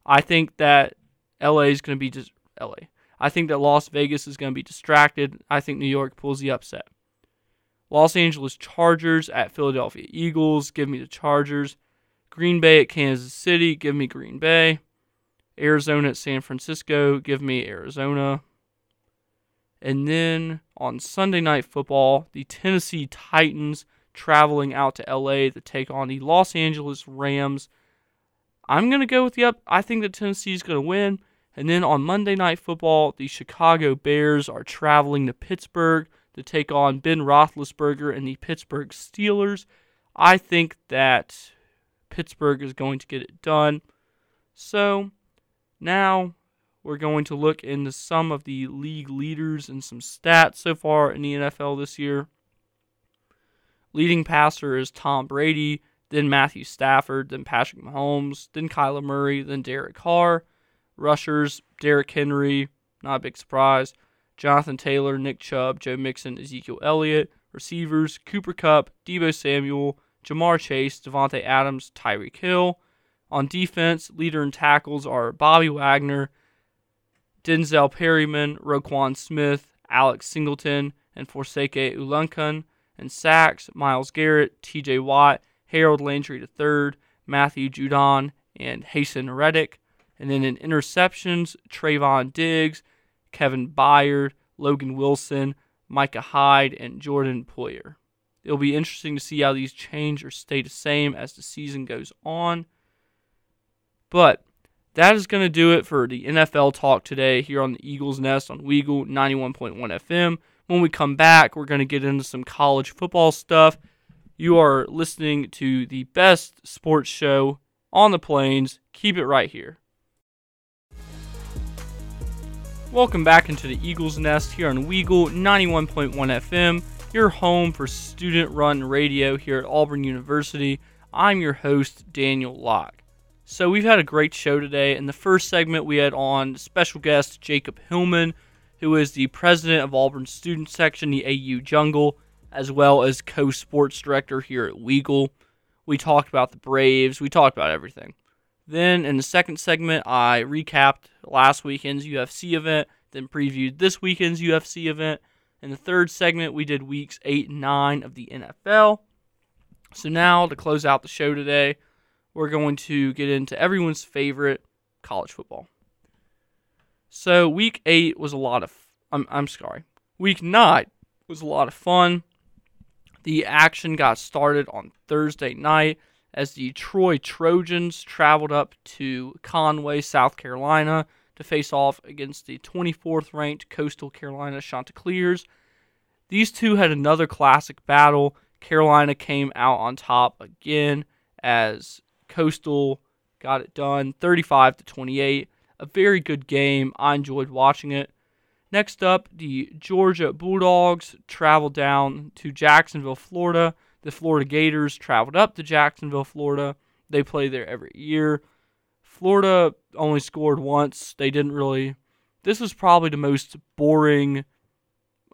I think that LA is going to be just LA. I think that Las Vegas is going to be distracted. I think New York pulls the upset. Los Angeles Chargers at Philadelphia Eagles. Give me the Chargers. Green Bay at Kansas City. Give me Green Bay. Arizona at San Francisco. Give me Arizona. And then on Sunday Night Football, the Tennessee Titans traveling out to LA to take on the Los Angeles Rams. I'm going to go with the up. I think that Tennessee is going to win. And then on Monday Night Football, the Chicago Bears are traveling to Pittsburgh to take on Ben Roethlisberger and the Pittsburgh Steelers. I think that Pittsburgh is going to get it done. So now we're going to look into some of the league leaders and some stats so far in the NFL this year. Leading passer is Tom Brady, then Matthew Stafford, then Patrick Mahomes, then Kyler Murray, then Derek Carr. Rushers, Derrick Henry, not a big surprise. Jonathan Taylor, Nick Chubb, Joe Mixon, Ezekiel Elliott. Receivers, Cooper Kupp, Deebo Samuel, Ja'Marr Chase, Davante Adams, Tyreek Hill. On defense, leader in tackles are Bobby Wagner, Denzel Perryman, Roquan Smith, Alex Singleton, and Forsake Oluokun. And sacks, Myles Garrett, TJ Watt, Harold Landry III, Matthew Judon, and Haason Reddick. And then in interceptions, Trevon Diggs, Kevin Byard, Logan Wilson, Micah Hyde, and Jordan Poyer. It'll be interesting to see how these change or stay the same as the season goes on. But that is going to do it for the NFL talk today here on the Eagles Nest on Weagle 91.1 FM. When we come back, we're going to get into some college football stuff. You are listening to the best sports show on the plains. Keep it right here. Welcome back into the Eagles Nest here on Weagle 91.1 FM, your home for student run radio here at Auburn University. I'm your host, Daniel Locke. So, we've had a great show today. In the first segment, we had on special guest Jacob Hillman, who is the president of Auburn Student Section, the AU Jungle, as well as co sports director here at Weagle. We talked about the Braves, we talked about everything. Then, in the second segment, I recapped last weekend's UFC event, then previewed this weekend's UFC event. In the third segment, we did weeks 8 and 9 of the NFL. So, now to close out the show today, we're going to get into everyone's favorite college football. So, week 8 was a lot of I'm, I'm sorry. Week 9 was a lot of fun. The action got started on Thursday night as the Troy Trojans traveled up to Conway, South Carolina to face off against the 24th ranked Coastal Carolina Chanticleers. These two had another classic battle. Carolina came out on top again as Coastal got it done 35 to 28. A very good game. I enjoyed watching it. Next up, the Georgia Bulldogs traveled down to Jacksonville, Florida the Florida Gators traveled up to Jacksonville, Florida. They play there every year. Florida only scored once. They didn't really. This was probably the most boring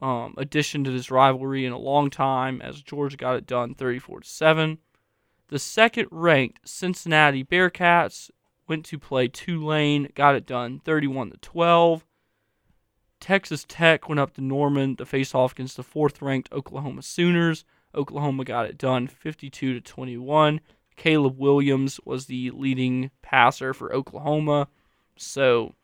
um, addition to this rivalry in a long time, as Georgia got it done 34 to seven. The second-ranked Cincinnati Bearcats went to play Tulane, got it done 31 to 12. Texas Tech went up to Norman to face off against the fourth-ranked Oklahoma Sooners. Oklahoma got it done 52 to 21. Caleb Williams was the leading passer for Oklahoma. So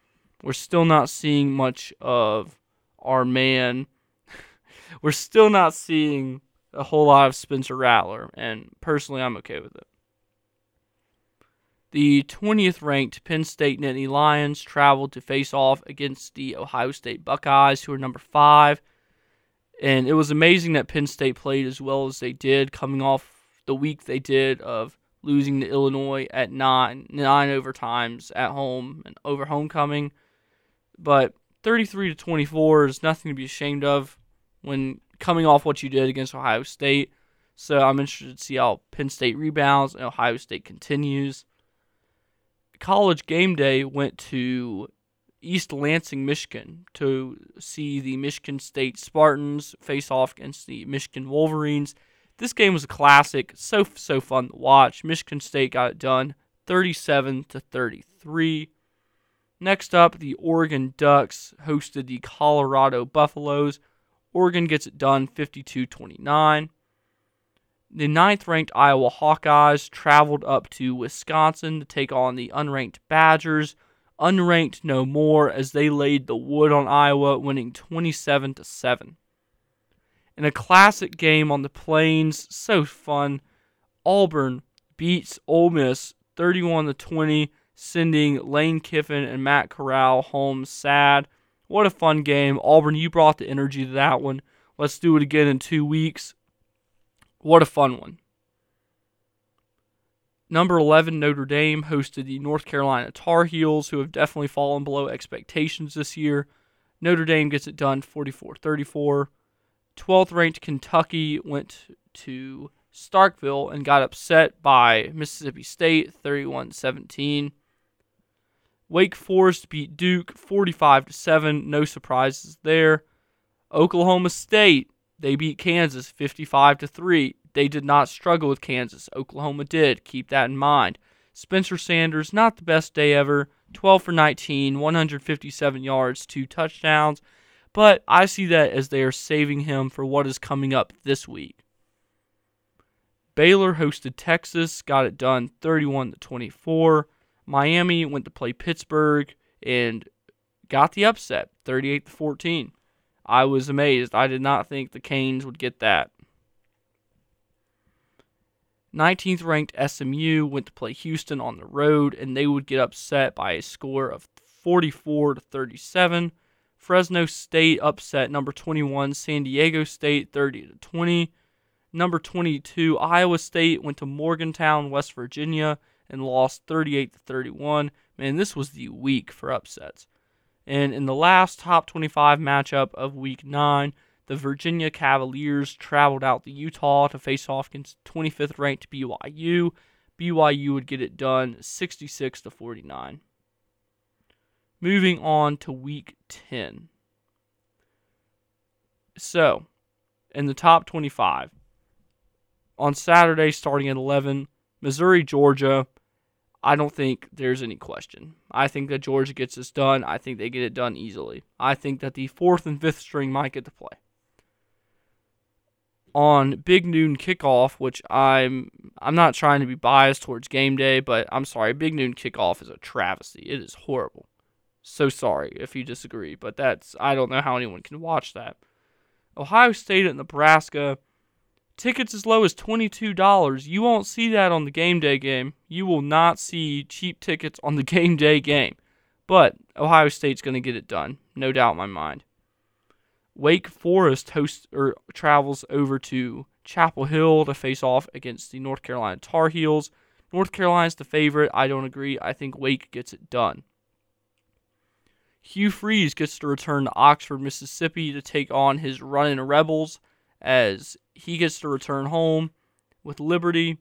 we're still not seeing much of our man. [laughs] we're still not seeing a whole lot of Spencer Rattler, and personally, I'm okay with it. The 20th ranked Penn State Nittany Lions traveled to face off against the Ohio State Buckeyes, who are number five. And it was amazing that Penn State played as well as they did, coming off the week they did of losing to Illinois at nine nine overtimes at home and over homecoming. But 33 to 24 is nothing to be ashamed of when coming off what you did against Ohio State. So I'm interested to see how Penn State rebounds and Ohio State continues. College game day went to East Lansing, Michigan, to see the Michigan State Spartans face off against the Michigan Wolverines. This game was a classic, so so fun to watch. Michigan State got it done, 37 to 33. Next up, the Oregon Ducks hosted the Colorado Buffaloes. Oregon gets it done 52-29. The ninth-ranked Iowa Hawkeyes traveled up to Wisconsin to take on the unranked Badgers unranked no more as they laid the wood on Iowa, winning 27 to 7. In a classic game on the plains, so fun, Auburn beats Ole Miss 31 to 20, sending Lane Kiffin and Matt Corral home sad. What a fun game. Auburn, you brought the energy to that one. Let's do it again in two weeks. What a fun one. Number 11, Notre Dame hosted the North Carolina Tar Heels, who have definitely fallen below expectations this year. Notre Dame gets it done 44 34. 12th ranked Kentucky went to Starkville and got upset by Mississippi State 31 17. Wake Forest beat Duke 45 7. No surprises there. Oklahoma State, they beat Kansas 55 to 3. They did not struggle with Kansas. Oklahoma did. Keep that in mind. Spencer Sanders, not the best day ever. 12 for 19, 157 yards, two touchdowns. But I see that as they are saving him for what is coming up this week. Baylor hosted Texas, got it done 31 to 24. Miami went to play Pittsburgh and got the upset 38 to 14. I was amazed. I did not think the Canes would get that. 19th ranked SMU went to play Houston on the road and they would get upset by a score of 44 to 37. Fresno State upset number 21 San Diego State 30 to 20. Number 22 Iowa State went to Morgantown, West Virginia and lost 38 to 31. Man, this was the week for upsets. And in the last top 25 matchup of week 9, the Virginia Cavaliers traveled out to Utah to face off against 25th ranked BYU. BYU would get it done 66 to 49. Moving on to week 10. So, in the top 25, on Saturday starting at 11, Missouri, Georgia. I don't think there's any question. I think that Georgia gets this done. I think they get it done easily. I think that the fourth and fifth string might get to play on Big Noon Kickoff, which I'm I'm not trying to be biased towards game day, but I'm sorry, Big Noon Kickoff is a travesty. It is horrible. So sorry if you disagree, but that's I don't know how anyone can watch that. Ohio State at Nebraska, tickets as low as $22. You won't see that on the game day game. You will not see cheap tickets on the [laughs] game day game. But Ohio State's going to get it done, no doubt in my mind. Wake Forest hosts or travels over to Chapel Hill to face off against the North Carolina Tar Heels. North Carolina's the favorite. I don't agree. I think Wake gets it done. Hugh Freeze gets to return to Oxford, Mississippi to take on his running Rebels as he gets to return home with Liberty.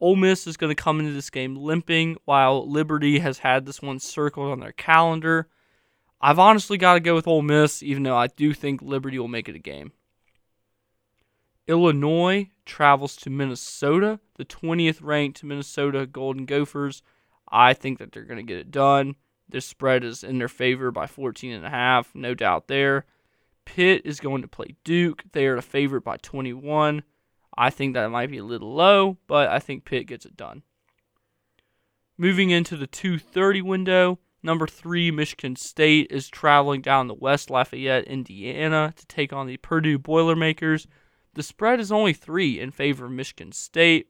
Ole Miss is going to come into this game limping, while Liberty has had this one circled on their calendar. I've honestly got to go with Ole Miss, even though I do think Liberty will make it a game. Illinois travels to Minnesota, the 20th ranked Minnesota Golden Gophers. I think that they're going to get it done. This spread is in their favor by 14 and a half, no doubt there. Pitt is going to play Duke. They are a favorite by 21. I think that might be a little low, but I think Pitt gets it done. Moving into the 230 window, Number three, Michigan State is traveling down to West Lafayette, Indiana to take on the Purdue Boilermakers. The spread is only three in favor of Michigan State.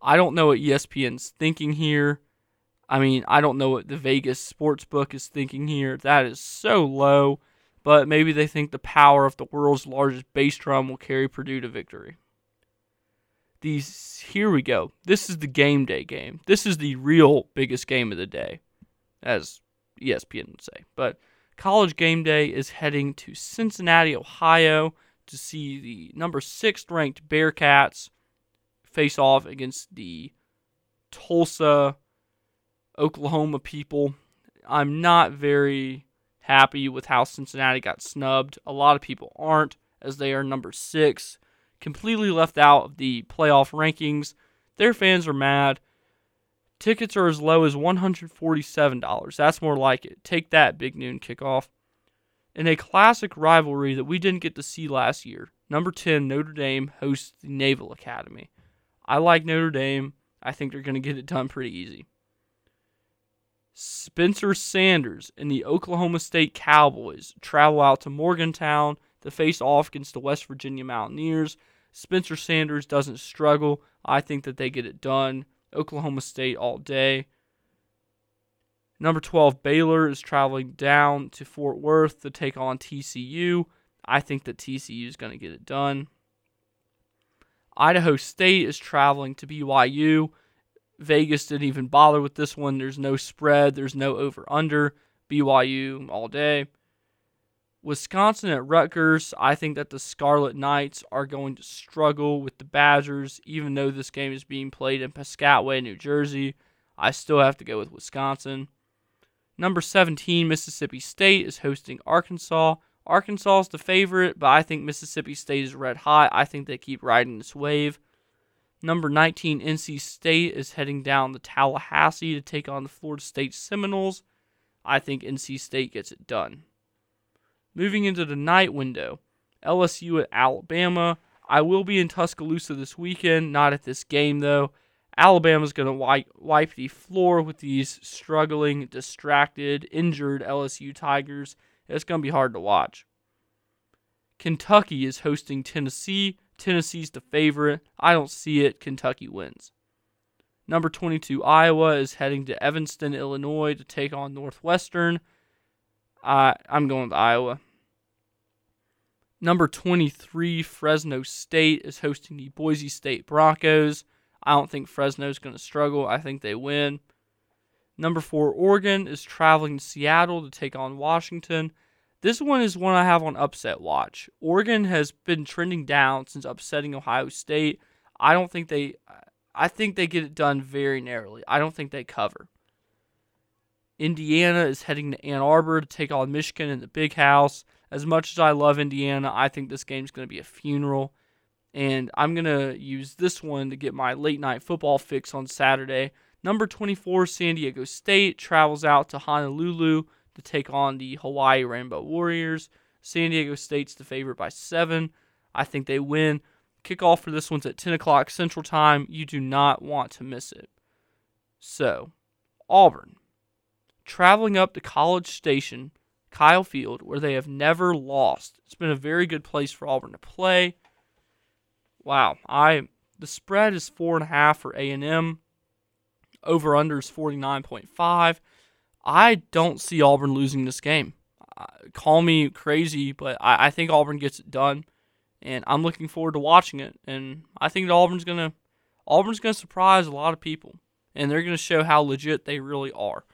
I don't know what ESPN's thinking here. I mean, I don't know what the Vegas sports book is thinking here. That is so low, but maybe they think the power of the world's largest bass drum will carry Purdue to victory these here we go. This is the game day game. This is the real biggest game of the day, as ESPN would say. But college game day is heading to Cincinnati, Ohio to see the number six ranked Bearcats face off against the Tulsa, Oklahoma people. I'm not very happy with how Cincinnati got snubbed. A lot of people aren't, as they are number six completely left out of the playoff rankings. Their fans are mad. Tickets are as low as $147. That's more like it. Take that, Big Noon kickoff. In a classic rivalry that we didn't get to see last year, number 10, Notre Dame hosts the Naval Academy. I like Notre Dame. I think they're going to get it done pretty easy. Spencer Sanders and the Oklahoma State Cowboys travel out to Morgantown to face off against the West Virginia Mountaineers. Spencer Sanders doesn't struggle. I think that they get it done. Oklahoma State all day. Number 12, Baylor is traveling down to Fort Worth to take on TCU. I think that TCU is going to get it done. Idaho State is traveling to BYU. Vegas didn't even bother with this one. There's no spread, there's no over under. BYU all day. Wisconsin at Rutgers, I think that the Scarlet Knights are going to struggle with the Badgers, even though this game is being played in Piscataway, New Jersey. I still have to go with Wisconsin. Number 17, Mississippi State is hosting Arkansas. Arkansas is the favorite, but I think Mississippi State is red hot. I think they keep riding this wave. Number 19, NC State is heading down to Tallahassee to take on the Florida State Seminoles. I think NC State gets it done. Moving into the night window, LSU at Alabama. I will be in Tuscaloosa this weekend, not at this game though. Alabama's going to wipe, wipe the floor with these struggling, distracted, injured LSU Tigers. It's going to be hard to watch. Kentucky is hosting Tennessee. Tennessee's the favorite. I don't see it. Kentucky wins. Number 22, Iowa is heading to Evanston, Illinois to take on Northwestern. Uh, I'm going with Iowa. Number 23, Fresno State is hosting the Boise State Broncos. I don't think Fresno's going to struggle. I think they win. Number 4, Oregon is traveling to Seattle to take on Washington. This one is one I have on upset watch. Oregon has been trending down since upsetting Ohio State. I don't think they I think they get it done very narrowly. I don't think they cover. Indiana is heading to Ann Arbor to take on Michigan in the big house. As much as I love Indiana, I think this game's going to be a funeral. And I'm going to use this one to get my late night football fix on Saturday. Number 24, San Diego State, travels out to Honolulu to take on the Hawaii Rainbow Warriors. San Diego State's the favorite by seven. I think they win. Kickoff for this one's at 10 o'clock Central Time. You do not want to miss it. So, Auburn, traveling up to College Station, Kyle Field, where they have never lost. It's been a very good place for Auburn to play. Wow, I the spread is four and a half for A and M. Over under is forty nine point five. I don't see Auburn losing this game. Uh, call me crazy, but I, I think Auburn gets it done and I'm looking forward to watching it. And I think that Auburn's gonna Auburn's gonna surprise a lot of people, and they're gonna show how legit they really are.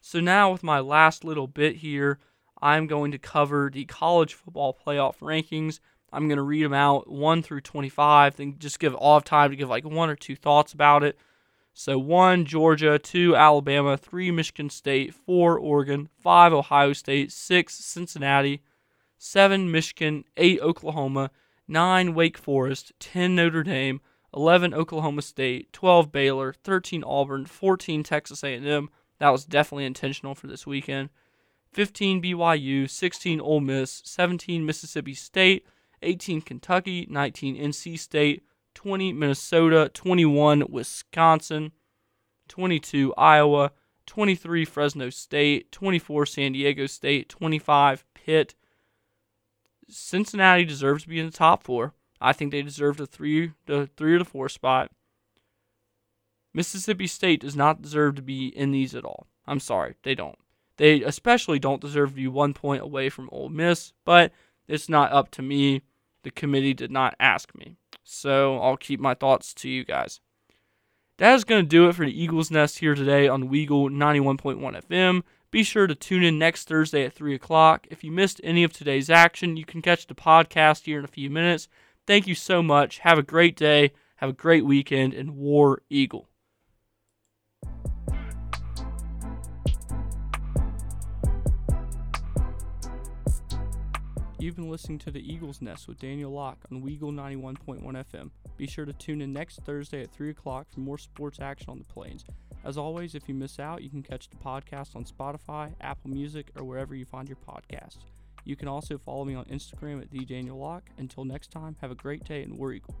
So now, with my last little bit here, I'm going to cover the college football playoff rankings. I'm gonna read them out one through 25, then just give all of time to give like one or two thoughts about it. So one Georgia, two Alabama, three Michigan State, four Oregon, five Ohio State, six Cincinnati, seven Michigan, eight Oklahoma, 9 Wake Forest, 10 Notre Dame, 11 Oklahoma State, 12 Baylor, 13 Auburn, 14 Texas A&M. That was definitely intentional for this weekend. 15 BYU, 16 Ole Miss, 17 Mississippi State, 18 Kentucky, 19 NC State, 20 Minnesota, 21 Wisconsin, 22 Iowa, 23 Fresno State, 24 San Diego State, 25 Pitt, Cincinnati deserves to be in the top four. I think they deserve the three, the three or the four spot. Mississippi State does not deserve to be in these at all. I'm sorry, they don't. They especially don't deserve to be one point away from Ole Miss, but it's not up to me. The committee did not ask me. So I'll keep my thoughts to you guys. That is going to do it for the Eagles Nest here today on Weagle 91.1 FM. Be sure to tune in next Thursday at 3 o'clock. If you missed any of today's action, you can catch the podcast here in a few minutes. Thank you so much. Have a great day. Have a great weekend, and War Eagle. You've been listening to the Eagles Nest with Daniel Locke on Weagle 91.1 FM. Be sure to tune in next Thursday at 3 o'clock for more sports action on the plains. As always, if you miss out, you can catch the podcast on Spotify, Apple Music, or wherever you find your podcasts. You can also follow me on Instagram at TheDanielLocke. Until next time, have a great day and War Eagle.